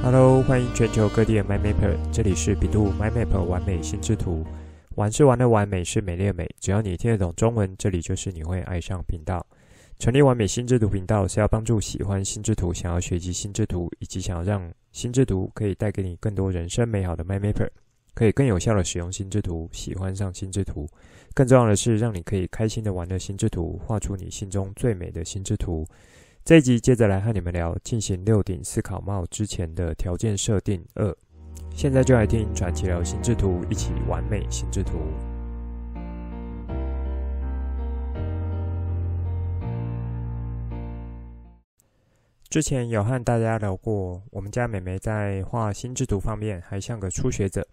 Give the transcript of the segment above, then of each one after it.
Hello，欢迎全球各地的 My Mapper，这里是笔录 My Mapper 玩美心智图。玩是玩的完，美是美丽的美，只要你听得懂中文，这里就是你会爱上频道。成立完美心智图频道是要帮助喜欢心智图、想要学习心智图，以及想要让心智图可以带给你更多人生美好的 My Mapper，可以更有效的使用心智图，喜欢上心智图。更重要的是，让你可以开心的玩的心智图，画出你心中最美的心智图。这一集接着来和你们聊进行六顶思考帽之前的条件设定二。现在就来听传奇聊心智图，一起完美心智图。之前有和大家聊过，我们家妹妹在画心智图方面还像个初学者，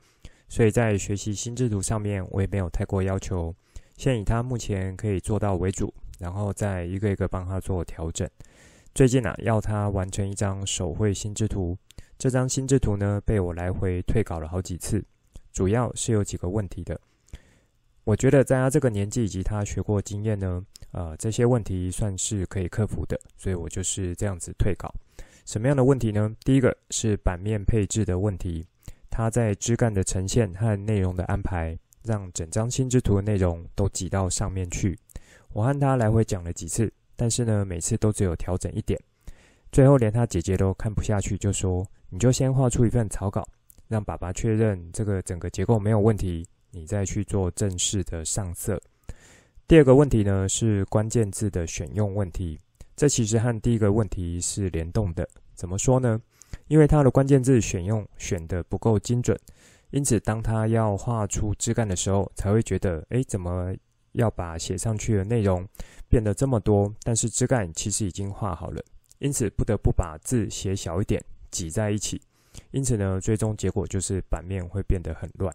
所以在学习心智图上面我也没有太过要求，先以她目前可以做到为主，然后再一个一个帮他做调整。最近啊，要他完成一张手绘心智图。这张心智图呢，被我来回退稿了好几次，主要是有几个问题的。我觉得在他这个年纪以及他学过经验呢，呃，这些问题算是可以克服的，所以我就是这样子退稿。什么样的问题呢？第一个是版面配置的问题，他在枝干的呈现和内容的安排，让整张心智图的内容都挤到上面去。我和他来回讲了几次。但是呢，每次都只有调整一点，最后连他姐姐都看不下去，就说：“你就先画出一份草稿，让爸爸确认这个整个结构没有问题，你再去做正式的上色。”第二个问题呢，是关键字的选用问题，这其实和第一个问题是联动的。怎么说呢？因为他的关键字选用选得不够精准，因此当他要画出枝干的时候，才会觉得：“诶，怎么？”要把写上去的内容变得这么多，但是枝干其实已经画好了，因此不得不把字写小一点，挤在一起。因此呢，最终结果就是版面会变得很乱。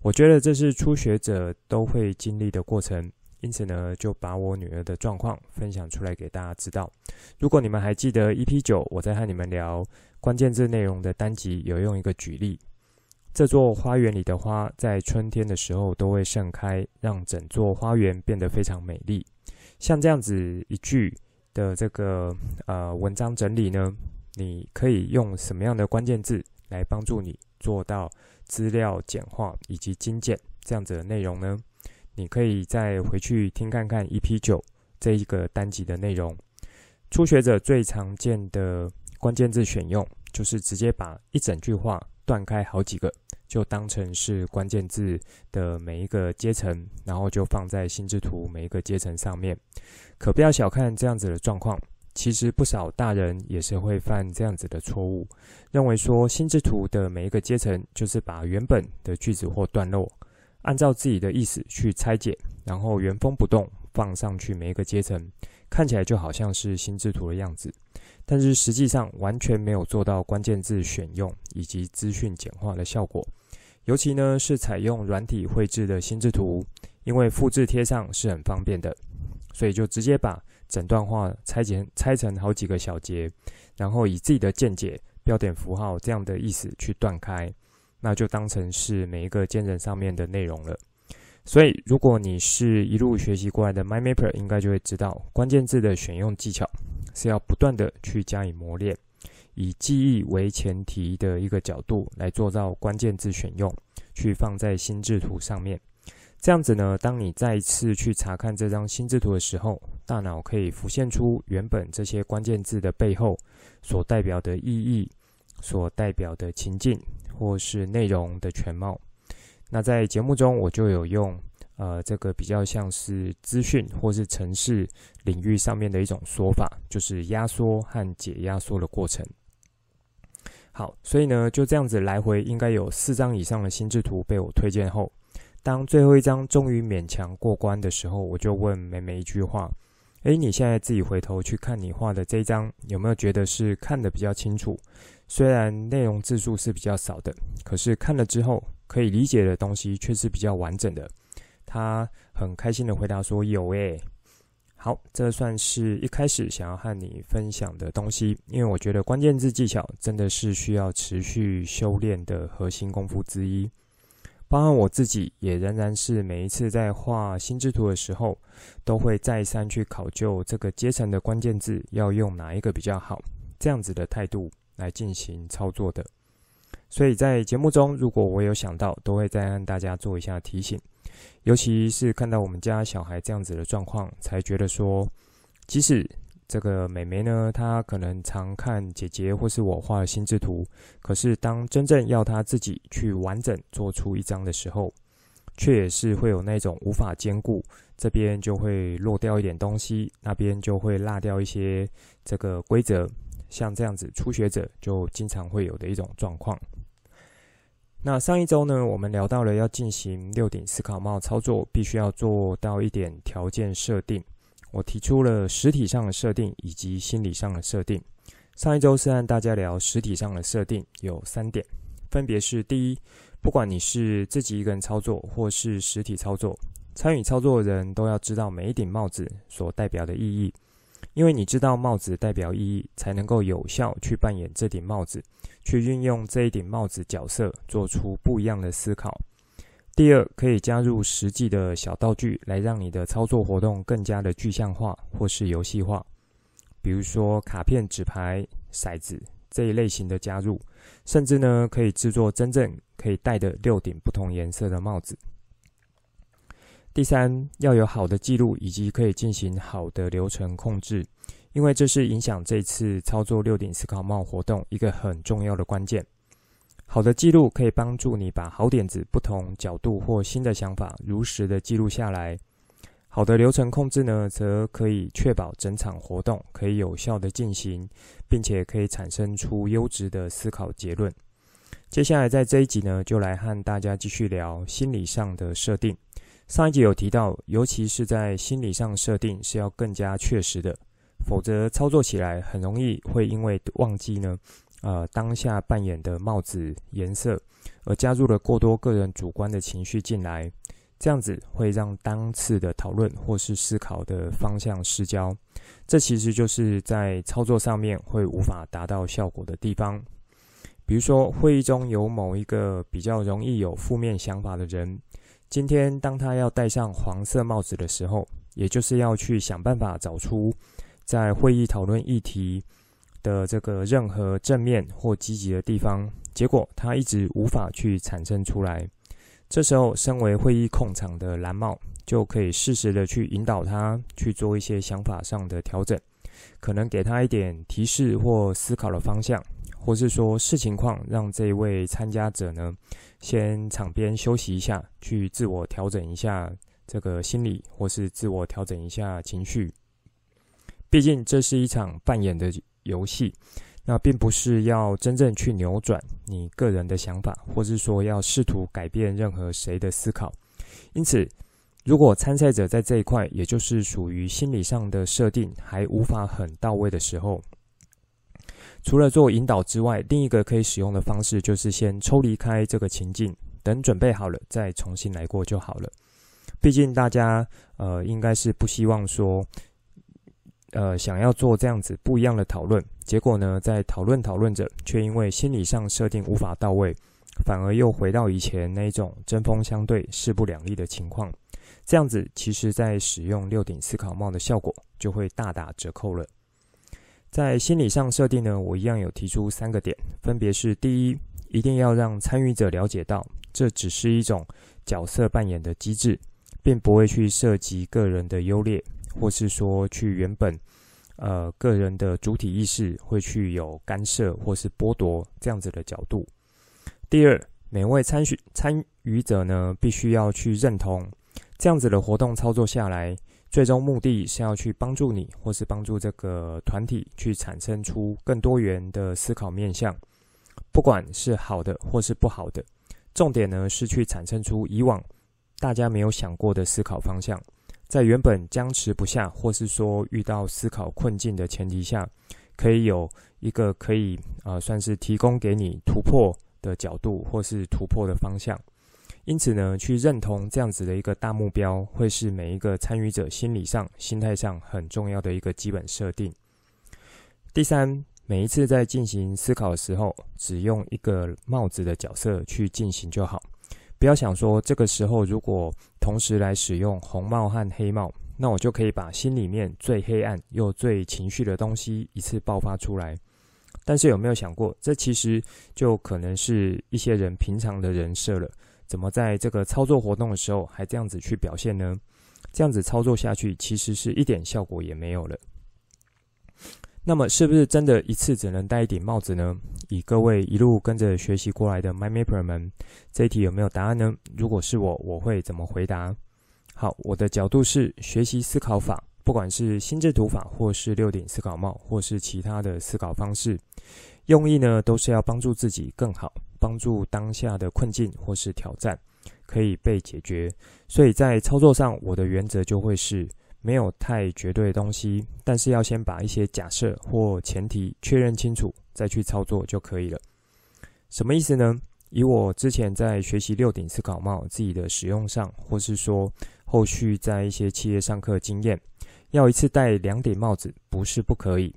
我觉得这是初学者都会经历的过程，因此呢，就把我女儿的状况分享出来给大家知道。如果你们还记得 EP 九，我在和你们聊关键字内容的单集，有用一个举例。这座花园里的花在春天的时候都会盛开，让整座花园变得非常美丽。像这样子一句的这个呃文章整理呢，你可以用什么样的关键字来帮助你做到资料简化以及精简这样子的内容呢？你可以再回去听看看 EP 九这一个单集的内容。初学者最常见的关键字选用，就是直接把一整句话断开好几个。就当成是关键字的每一个阶层，然后就放在心智图每一个阶层上面。可不要小看这样子的状况，其实不少大人也是会犯这样子的错误，认为说心智图的每一个阶层就是把原本的句子或段落，按照自己的意思去拆解，然后原封不动放上去每一个阶层，看起来就好像是心智图的样子。但是实际上完全没有做到关键字选用以及资讯简化的效果，尤其呢是采用软体绘制的心智图，因为复制贴上是很方便的，所以就直接把整段话拆解拆成好几个小节，然后以自己的见解、标点符号这样的意思去断开，那就当成是每一个阶层上面的内容了。所以如果你是一路学习过来的 MyMapper，应该就会知道关键字的选用技巧。是要不断的去加以磨练，以记忆为前提的一个角度来做到关键字选用，去放在心智图上面。这样子呢，当你再一次去查看这张心智图的时候，大脑可以浮现出原本这些关键字的背后所代表的意义、所代表的情境或是内容的全貌。那在节目中，我就有用。呃，这个比较像是资讯或是城市领域上面的一种说法，就是压缩和解压缩的过程。好，所以呢，就这样子来回，应该有四张以上的心智图被我推荐后，当最后一张终于勉强过关的时候，我就问妹妹一句话：诶，你现在自己回头去看你画的这张，有没有觉得是看得比较清楚？虽然内容字数是比较少的，可是看了之后可以理解的东西却是比较完整的。他很开心的回答说：“有诶。”好，这算是一开始想要和你分享的东西，因为我觉得关键字技巧真的是需要持续修炼的核心功夫之一。包含我自己也仍然是每一次在画心智图的时候，都会再三去考究这个阶层的关键字要用哪一个比较好。这样子的态度来进行操作的。所以在节目中，如果我有想到，都会再跟大家做一下提醒。尤其是看到我们家小孩这样子的状况，才觉得说，即使这个妹妹呢，她可能常看姐姐或是我画的心智图，可是当真正要她自己去完整做出一张的时候，却也是会有那种无法兼顾，这边就会落掉一点东西，那边就会落掉一些这个规则，像这样子初学者就经常会有的一种状况。那上一周呢，我们聊到了要进行六顶思考帽操作，必须要做到一点条件设定。我提出了实体上的设定以及心理上的设定。上一周是和大家聊实体上的设定，有三点，分别是：第一，不管你是自己一个人操作，或是实体操作，参与操作的人都要知道每一顶帽子所代表的意义。因为你知道帽子代表意义，才能够有效去扮演这顶帽子，去运用这一顶帽子角色，做出不一样的思考。第二，可以加入实际的小道具，来让你的操作活动更加的具象化或是游戏化。比如说卡片、纸牌、骰子这一类型的加入，甚至呢，可以制作真正可以戴的六顶不同颜色的帽子。第三，要有好的记录，以及可以进行好的流程控制，因为这是影响这次操作六顶思考帽活动一个很重要的关键。好的记录可以帮助你把好点子、不同角度或新的想法如实的记录下来。好的流程控制呢，则可以确保整场活动可以有效的进行，并且可以产生出优质的思考结论。接下来在这一集呢，就来和大家继续聊心理上的设定。上一集有提到，尤其是在心理上设定是要更加确实的，否则操作起来很容易会因为忘记呢，呃，当下扮演的帽子颜色，而加入了过多个人主观的情绪进来，这样子会让当次的讨论或是思考的方向失焦，这其实就是在操作上面会无法达到效果的地方。比如说，会议中有某一个比较容易有负面想法的人。今天，当他要戴上黄色帽子的时候，也就是要去想办法找出在会议讨论议题的这个任何正面或积极的地方，结果他一直无法去产生出来。这时候，身为会议控场的蓝帽就可以适时的去引导他去做一些想法上的调整，可能给他一点提示或思考的方向。或是说视情况，让这位参加者呢，先场边休息一下，去自我调整一下这个心理，或是自我调整一下情绪。毕竟这是一场扮演的游戏，那并不是要真正去扭转你个人的想法，或是说要试图改变任何谁的思考。因此，如果参赛者在这一块，也就是属于心理上的设定还无法很到位的时候，除了做引导之外，另一个可以使用的方式就是先抽离开这个情境，等准备好了再重新来过就好了。毕竟大家呃应该是不希望说呃想要做这样子不一样的讨论，结果呢在讨论讨论着，却因为心理上设定无法到位，反而又回到以前那种针锋相对、势不两立的情况。这样子其实在使用六顶思考帽的效果就会大打折扣了。在心理上设定呢，我一样有提出三个点，分别是：第一，一定要让参与者了解到，这只是一种角色扮演的机制，并不会去涉及个人的优劣，或是说去原本呃个人的主体意识会去有干涉或是剥夺这样子的角度。第二，每位参选参与者呢，必须要去认同这样子的活动操作下来。最终目的是要去帮助你，或是帮助这个团体去产生出更多元的思考面向，不管是好的或是不好的。重点呢是去产生出以往大家没有想过的思考方向，在原本僵持不下，或是说遇到思考困境的前提下，可以有一个可以啊、算是提供给你突破的角度，或是突破的方向。因此呢，去认同这样子的一个大目标，会是每一个参与者心理上、心态上很重要的一个基本设定。第三，每一次在进行思考的时候，只用一个帽子的角色去进行就好，不要想说这个时候如果同时来使用红帽和黑帽，那我就可以把心里面最黑暗又最情绪的东西一次爆发出来。但是有没有想过，这其实就可能是一些人平常的人设了？怎么在这个操作活动的时候还这样子去表现呢？这样子操作下去，其实是一点效果也没有了。那么，是不是真的一次只能戴一顶帽子呢？以各位一路跟着学习过来的 MyMapper 们，这一题有没有答案呢？如果是我，我会怎么回答？好，我的角度是学习思考法，不管是心智图法，或是六顶思考帽，或是其他的思考方式，用意呢，都是要帮助自己更好，帮助当下的困境或是挑战可以被解决。所以在操作上，我的原则就会是没有太绝对的东西，但是要先把一些假设或前提确认清楚，再去操作就可以了。什么意思呢？以我之前在学习六顶思考帽自己的使用上，或是说后续在一些企业上课经验，要一次戴两顶帽子不是不可以，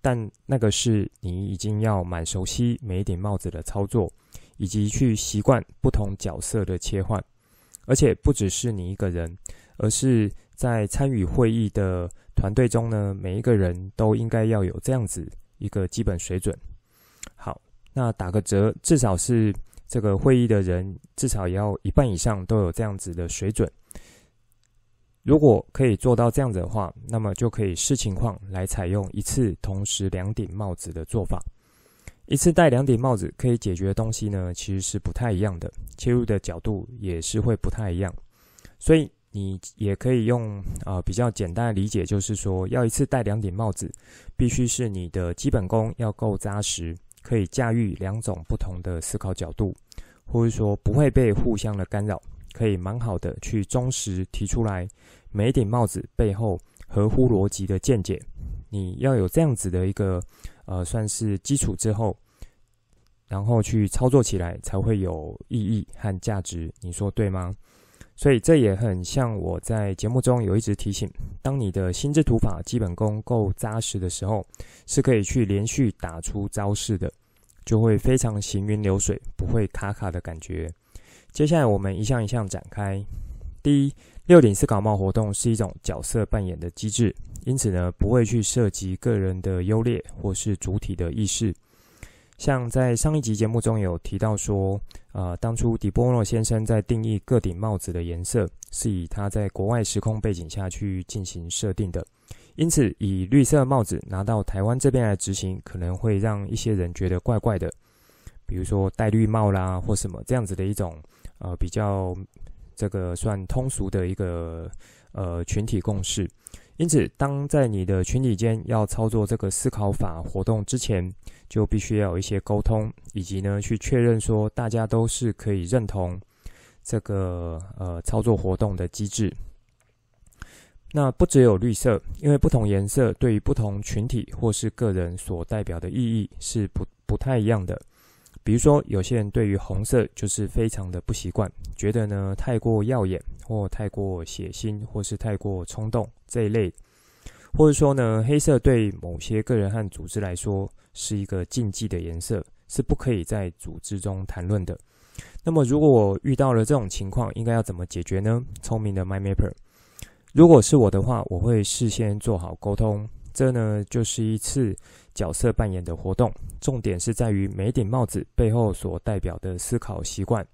但那个是你已经要蛮熟悉每一顶帽子的操作，以及去习惯不同角色的切换，而且不只是你一个人，而是在参与会议的团队中呢，每一个人都应该要有这样子一个基本水准。好，那打个折，至少是。这个会议的人至少也要一半以上都有这样子的水准。如果可以做到这样子的话，那么就可以视情况来采用一次同时两顶帽子的做法。一次戴两顶帽子可以解决的东西呢，其实是不太一样的，切入的角度也是会不太一样。所以你也可以用、呃、比较简单的理解，就是说要一次戴两顶帽子，必须是你的基本功要够扎实。可以驾驭两种不同的思考角度，或者说不会被互相的干扰，可以蛮好的去忠实提出来每一顶帽子背后合乎逻辑的见解。你要有这样子的一个呃算是基础之后，然后去操作起来才会有意义和价值。你说对吗？所以这也很像我在节目中有一直提醒：当你的心智图法基本功够扎实的时候，是可以去连续打出招式的，就会非常行云流水，不会卡卡的感觉。接下来我们一项一项展开。第一，六顶思考帽活动是一种角色扮演的机制，因此呢，不会去涉及个人的优劣或是主体的意识。像在上一集节目中有提到说，呃，当初迪波诺先生在定义各顶帽子的颜色，是以他在国外时空背景下去进行设定的。因此，以绿色帽子拿到台湾这边来执行，可能会让一些人觉得怪怪的。比如说戴绿帽啦，或什么这样子的一种，呃，比较这个算通俗的一个呃群体共识。因此，当在你的群体间要操作这个思考法活动之前，就必须要有一些沟通，以及呢去确认说大家都是可以认同这个呃操作活动的机制。那不只有绿色，因为不同颜色对于不同群体或是个人所代表的意义是不不太一样的。比如说，有些人对于红色就是非常的不习惯，觉得呢太过耀眼，或太过血腥，或是太过冲动这一类；或者说呢，黑色对某些个人和组织来说是一个禁忌的颜色，是不可以在组织中谈论的。那么，如果我遇到了这种情况，应该要怎么解决呢？聪明的 MyMapper，如果是我的话，我会事先做好沟通。这呢，就是一次角色扮演的活动，重点是在于每顶帽子背后所代表的思考习惯，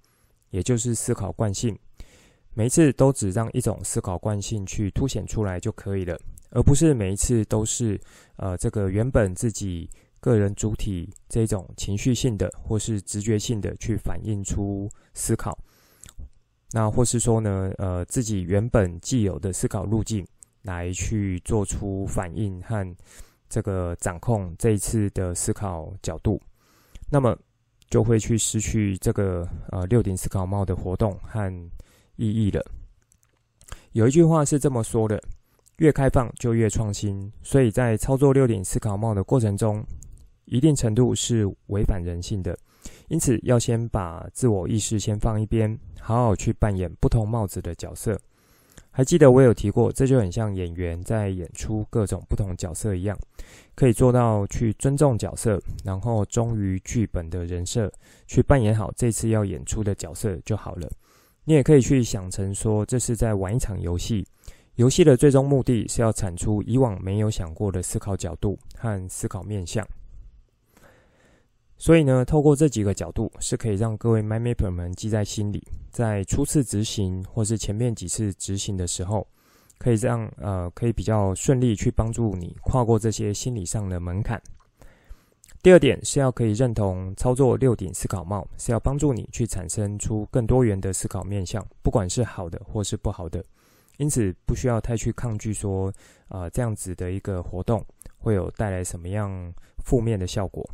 也就是思考惯性。每一次都只让一种思考惯性去凸显出来就可以了，而不是每一次都是呃这个原本自己个人主体这种情绪性的或是直觉性的去反映出思考。那或是说呢，呃自己原本既有的思考路径。来去做出反应和这个掌控这一次的思考角度，那么就会去失去这个呃六顶思考帽的活动和意义了。有一句话是这么说的：越开放就越创新。所以在操作六顶思考帽的过程中，一定程度是违反人性的。因此，要先把自我意识先放一边，好好去扮演不同帽子的角色。还记得我有提过，这就很像演员在演出各种不同角色一样，可以做到去尊重角色，然后忠于剧本的人设，去扮演好这次要演出的角色就好了。你也可以去想成说，这是在玩一场游戏，游戏的最终目的是要产出以往没有想过的思考角度和思考面向。所以呢，透过这几个角度，是可以让各位 m y m a p e r 们记在心里，在初次执行或是前面几次执行的时候，可以让呃可以比较顺利去帮助你跨过这些心理上的门槛。第二点是要可以认同操作六顶思考帽是要帮助你去产生出更多元的思考面向，不管是好的或是不好的，因此不需要太去抗拒说，呃，这样子的一个活动会有带来什么样负面的效果。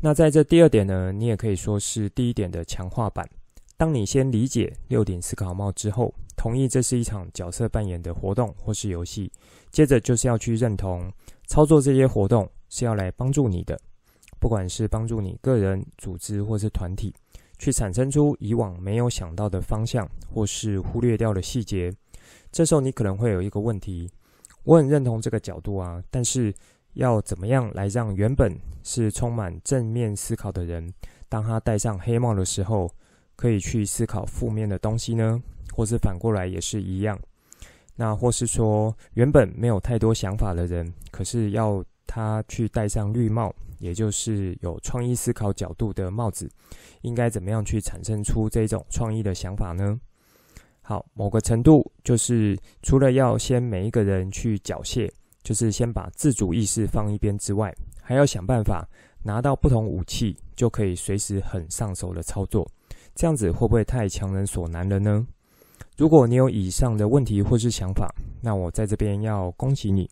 那在这第二点呢，你也可以说是第一点的强化版。当你先理解六顶思考帽之后，同意这是一场角色扮演的活动或是游戏，接着就是要去认同操作这些活动。是要来帮助你的，不管是帮助你个人、组织或是团体，去产生出以往没有想到的方向，或是忽略掉的细节。这时候你可能会有一个问题：我很认同这个角度啊，但是要怎么样来让原本是充满正面思考的人，当他戴上黑帽的时候，可以去思考负面的东西呢？或是反过来也是一样？那或是说，原本没有太多想法的人，可是要他去戴上绿帽，也就是有创意思考角度的帽子，应该怎么样去产生出这种创意的想法呢？好，某个程度就是除了要先每一个人去缴械，就是先把自主意识放一边之外，还要想办法拿到不同武器，就可以随时很上手的操作。这样子会不会太强人所难了呢？如果你有以上的问题或是想法，那我在这边要恭喜你，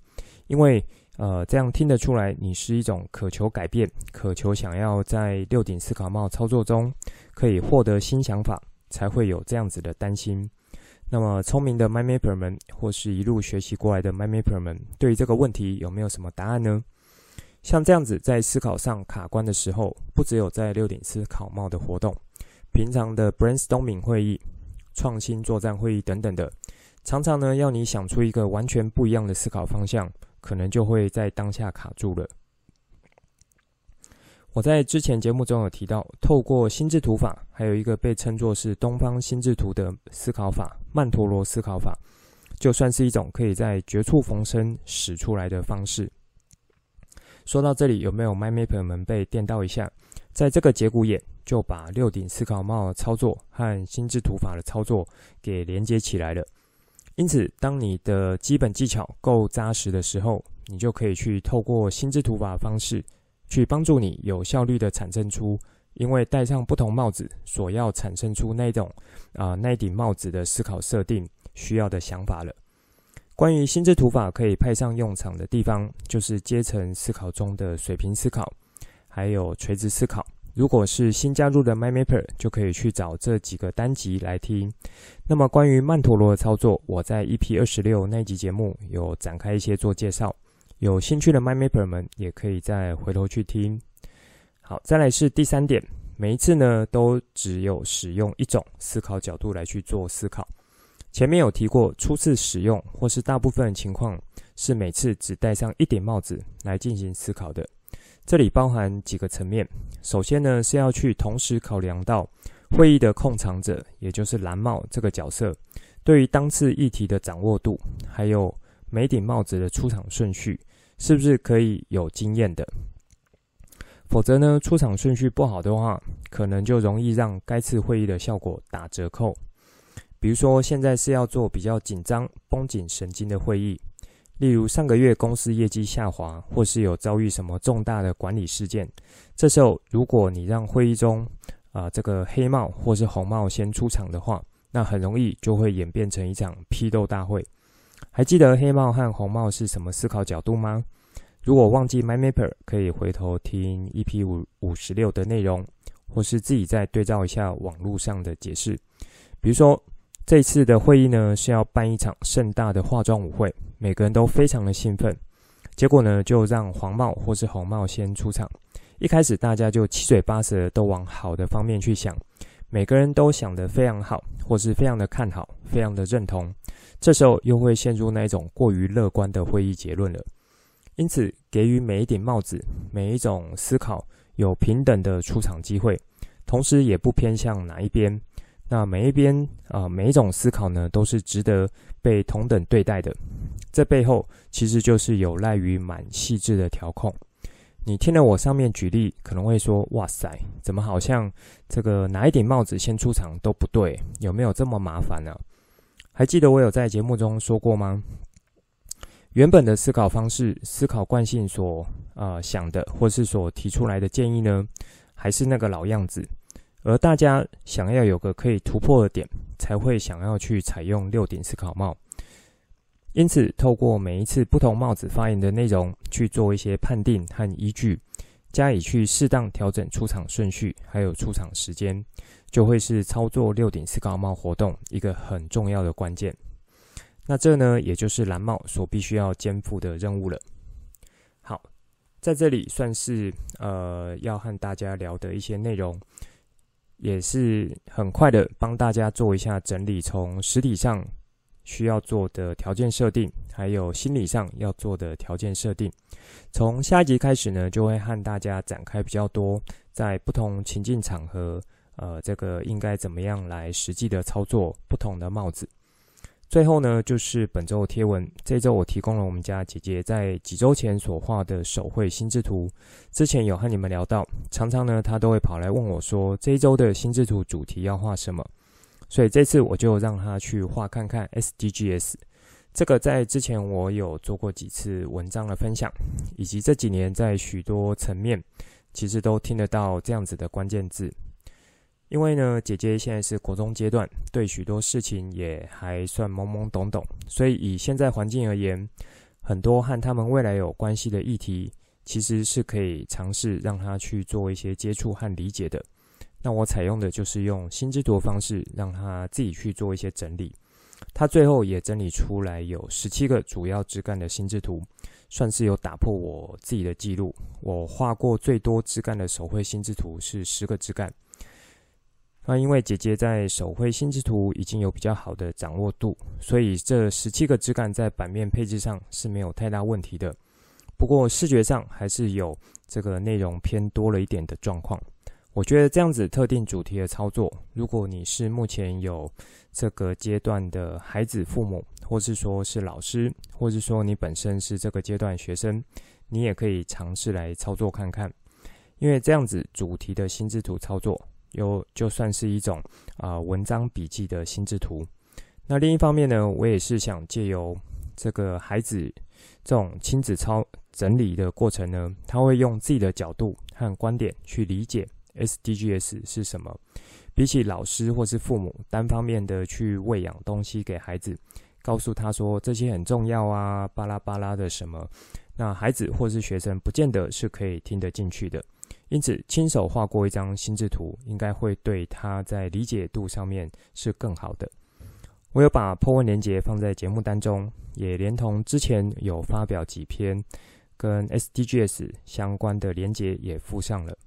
因为。呃，这样听得出来，你是一种渴求改变、渴求想要在六顶思考帽操作中可以获得新想法，才会有这样子的担心。那么，聪明的 MyMapper 们，或是一路学习过来的 MyMapper 们，对于这个问题有没有什么答案呢？像这样子在思考上卡关的时候，不只有在六顶思考帽的活动，平常的 Brainstorming 会议、创新作战会议等等的，常常呢要你想出一个完全不一样的思考方向。可能就会在当下卡住了。我在之前节目中有提到，透过心智图法，还有一个被称作是东方心智图的思考法——曼陀罗思考法，就算是一种可以在绝处逢生使出来的方式。说到这里，有没有 My Map 们被电到一下？在这个节骨眼，就把六顶思考帽的操作和心智图法的操作给连接起来了。因此，当你的基本技巧够扎实的时候，你就可以去透过心智图法方式，去帮助你有效率的产生出，因为戴上不同帽子所要产生出那种啊、呃、那顶帽子的思考设定需要的想法了。关于心智图法可以派上用场的地方，就是阶层思考中的水平思考，还有垂直思考。如果是新加入的 MyMapper，就可以去找这几个单集来听。那么关于曼陀罗的操作，我在 EP 二十六那集节目有展开一些做介绍，有兴趣的 MyMapper 们也可以再回头去听。好，再来是第三点，每一次呢都只有使用一种思考角度来去做思考。前面有提过，初次使用或是大部分情况是每次只戴上一顶帽子来进行思考的。这里包含几个层面。首先呢，是要去同时考量到会议的控场者，也就是蓝帽这个角色，对于当次议题的掌握度，还有每顶帽子的出场顺序，是不是可以有经验的？否则呢，出场顺序不好的话，可能就容易让该次会议的效果打折扣。比如说，现在是要做比较紧张、绷紧神经的会议。例如上个月公司业绩下滑，或是有遭遇什么重大的管理事件，这时候如果你让会议中啊、这个黑帽或是红帽先出场的话，那很容易就会演变成一场批斗大会。还记得黑帽和红帽是什么思考角度吗？如果忘记 MyMapper，可以回头听 EP 五五十六的内容，或是自己再对照一下网络上的解释。比如说这次的会议呢是要办一场盛大的化妆舞会。每个人都非常的兴奋，结果呢，就让黄帽或是红帽先出场。一开始大家就七嘴八舌都往好的方面去想，每个人都想得非常好，或是非常的看好，非常的认同。这时候又会陷入那一种过于乐观的会议结论了。因此，给予每一顶帽子、每一种思考有平等的出场机会，同时也不偏向哪一边。那每一边啊、每一种思考呢，都是值得被同等对待的。这背后其实就是有赖于蛮细致的调控。你听了我上面举例，可能会说：“哇塞，怎么好像这个哪一顶帽子先出场都不对？有没有这么麻烦呢、？”还记得我有在节目中说过吗？原本的思考方式、思考惯性所呃想的，或是所提出来的建议呢，还是那个老样子。而大家想要有个可以突破的点，才会想要去采用六顶思考帽。因此，透过每一次不同帽子发言的内容去做一些判定和依据，加以去适当调整出场顺序，还有出场时间，就会是操作六顶思考帽活动一个很重要的关键。那这呢，也就是蓝帽所必须要肩负的任务了。好，在这里算是呃要和大家聊的一些内容，也是很快的帮大家做一下整理，从实体上。需要做的条件设定，还有心理上要做的条件设定。从下一集开始呢，就会和大家展开比较多，在不同情境场合，呃，这个应该怎么样来实际的操作不同的帽子。最后呢，就是本周的贴文。这周我提供了我们家姐姐在几周前所画的手绘心智图。之前有和你们聊到，常常呢，她都会跑来问我说，这一周的心智图主题要画什么？所以这次我就让他去画看看 SDGs，这个在之前我有做过几次文章的分享，以及这几年在许多层面其实都听得到这样子的关键字。因为呢，姐姐现在是国中阶段，对许多事情也还算懵懵懂懂，所以以现在环境而言，很多和他们未来有关系的议题，其实是可以尝试让他去做一些接触和理解的。那我采用的就是用心智图的方式，让他自己去做一些整理。他最后也整理出来有十七个主要枝干的心智图，算是有打破我自己的记录。我画过最多枝干的手绘心智图是十个枝干。那因为姐姐在手绘心智图已经有比较好的掌握度，所以这十七个枝干在版面配置上是没有太大问题的。不过视觉上还是有这个内容偏多了一点的状况。我觉得这样子特定主题的操作，如果你是目前有这个阶段的孩子、父母，或是说是老师，或是说你本身是这个阶段学生，你也可以尝试来操作看看。因为这样子主题的心智图操作，有就算是一种啊、文章笔记的心智图。那另一方面呢，我也是想借由这个孩子这种亲子操整理的过程呢，他会用自己的角度和观点去理解。SDGs 是什么？比起老师或是父母单方面的去喂养东西给孩子，告诉他说这些很重要啊，巴拉巴拉的什么，那孩子或是学生不见得是可以听得进去的。因此，亲手画过一张心智图，应该会对他在理解度上面是更好的。我有把破文连接放在节目当中，也连同之前有发表几篇跟 SDGs 相关的连接也附上了。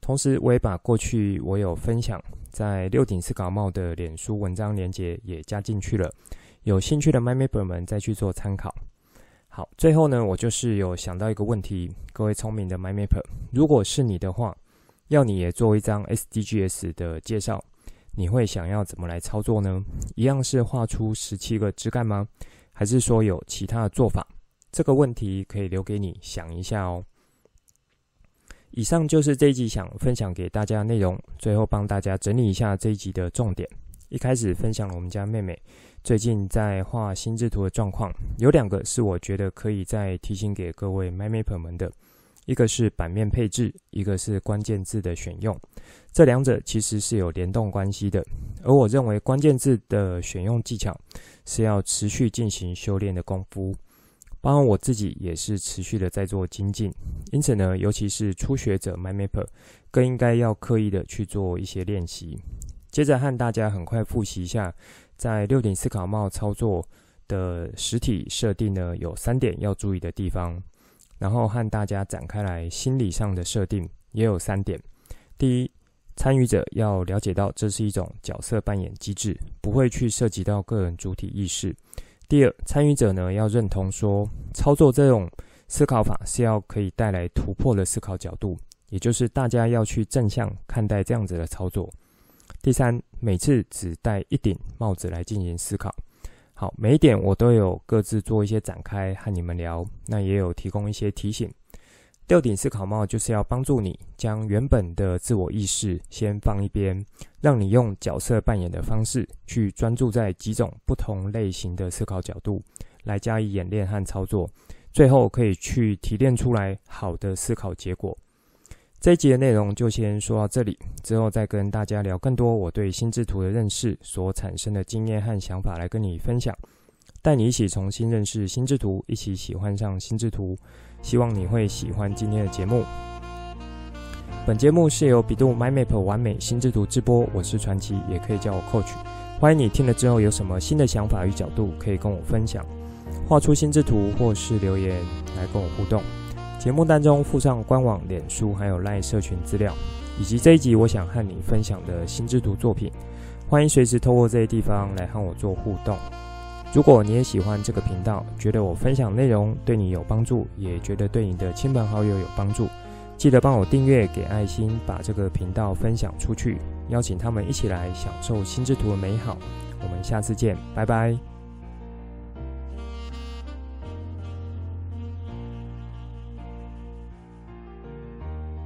同时，我也把过去我有分享在六顶思考帽的脸书文章连接也加进去了，有兴趣的 m y m a p e r 们再去做参考。好，最后呢，我就是有想到一个问题，各位聪明的 MyMapper，如果是你的话，要你也做一张 SDGs 的介绍，你会想要怎么来操作呢？一样是画出十七个枝干吗？还是说有其他的做法？这个问题可以留给你想一下哦。以上就是这一集想分享给大家的内容，最后帮大家整理一下这一集的重点。一开始分享了我们家妹妹最近在画心智图的状况，有两个是我觉得可以再提醒给各位 MyMapper 们的，一个是版面配置，一个是关键字的选用，这两者其实是有联动关系的。而我认为关键字的选用技巧是要持续进行修炼的功夫。包括我自己也是持续的在做精进，因此呢，尤其是初学者 MyMapper 更应该要刻意的去做一些练习。接着和大家很快复习一下，在六顶思考帽操作的实体设定呢，有三点要注意的地方，然后和大家展开来心理上的设定也有三点。第一，参与者要了解到这是一种角色扮演机制，不会去涉及到个人主体意识。第二，参与者呢要认同说，操作这种思考法是要可以带来突破的思考角度，也就是大家要去正向看待这样子的操作。第三，每次只戴一顶帽子来进行思考。好，每一点我都有各自做一些展开和你们聊，那也有提供一些提醒。吊顶思考帽就是要帮助你将原本的自我意识先放一边，让你用角色扮演的方式去专注在几种不同类型的思考角度来加以演练和操作，最后可以去提炼出来好的思考结果。这一集的内容就先说到这里，之后再跟大家聊更多我对心智图的认识所产生的经验和想法来跟你分享，带你一起重新认识心智图，一起喜欢上心智图。希望你会喜欢今天的节目。本节目是由百度 MindMap 玩美心智图制播，我是传奇，也可以叫我 Coach。欢迎你听了之后有什么新的想法与角度，可以跟我分享，画出心智图或是留言来跟我互动。节目当中附上官网、脸书还有 LINE 社群资料，以及这一集我想和你分享的心智图作品。欢迎随时透过这些地方来和我做互动。如果你也喜欢这个频道，觉得我分享内容对你有帮助，也觉得对你的亲朋好友有帮助，记得帮我订阅、给爱心，把这个频道分享出去，邀请他们一起来享受心智图的美好。我们下次见，拜拜。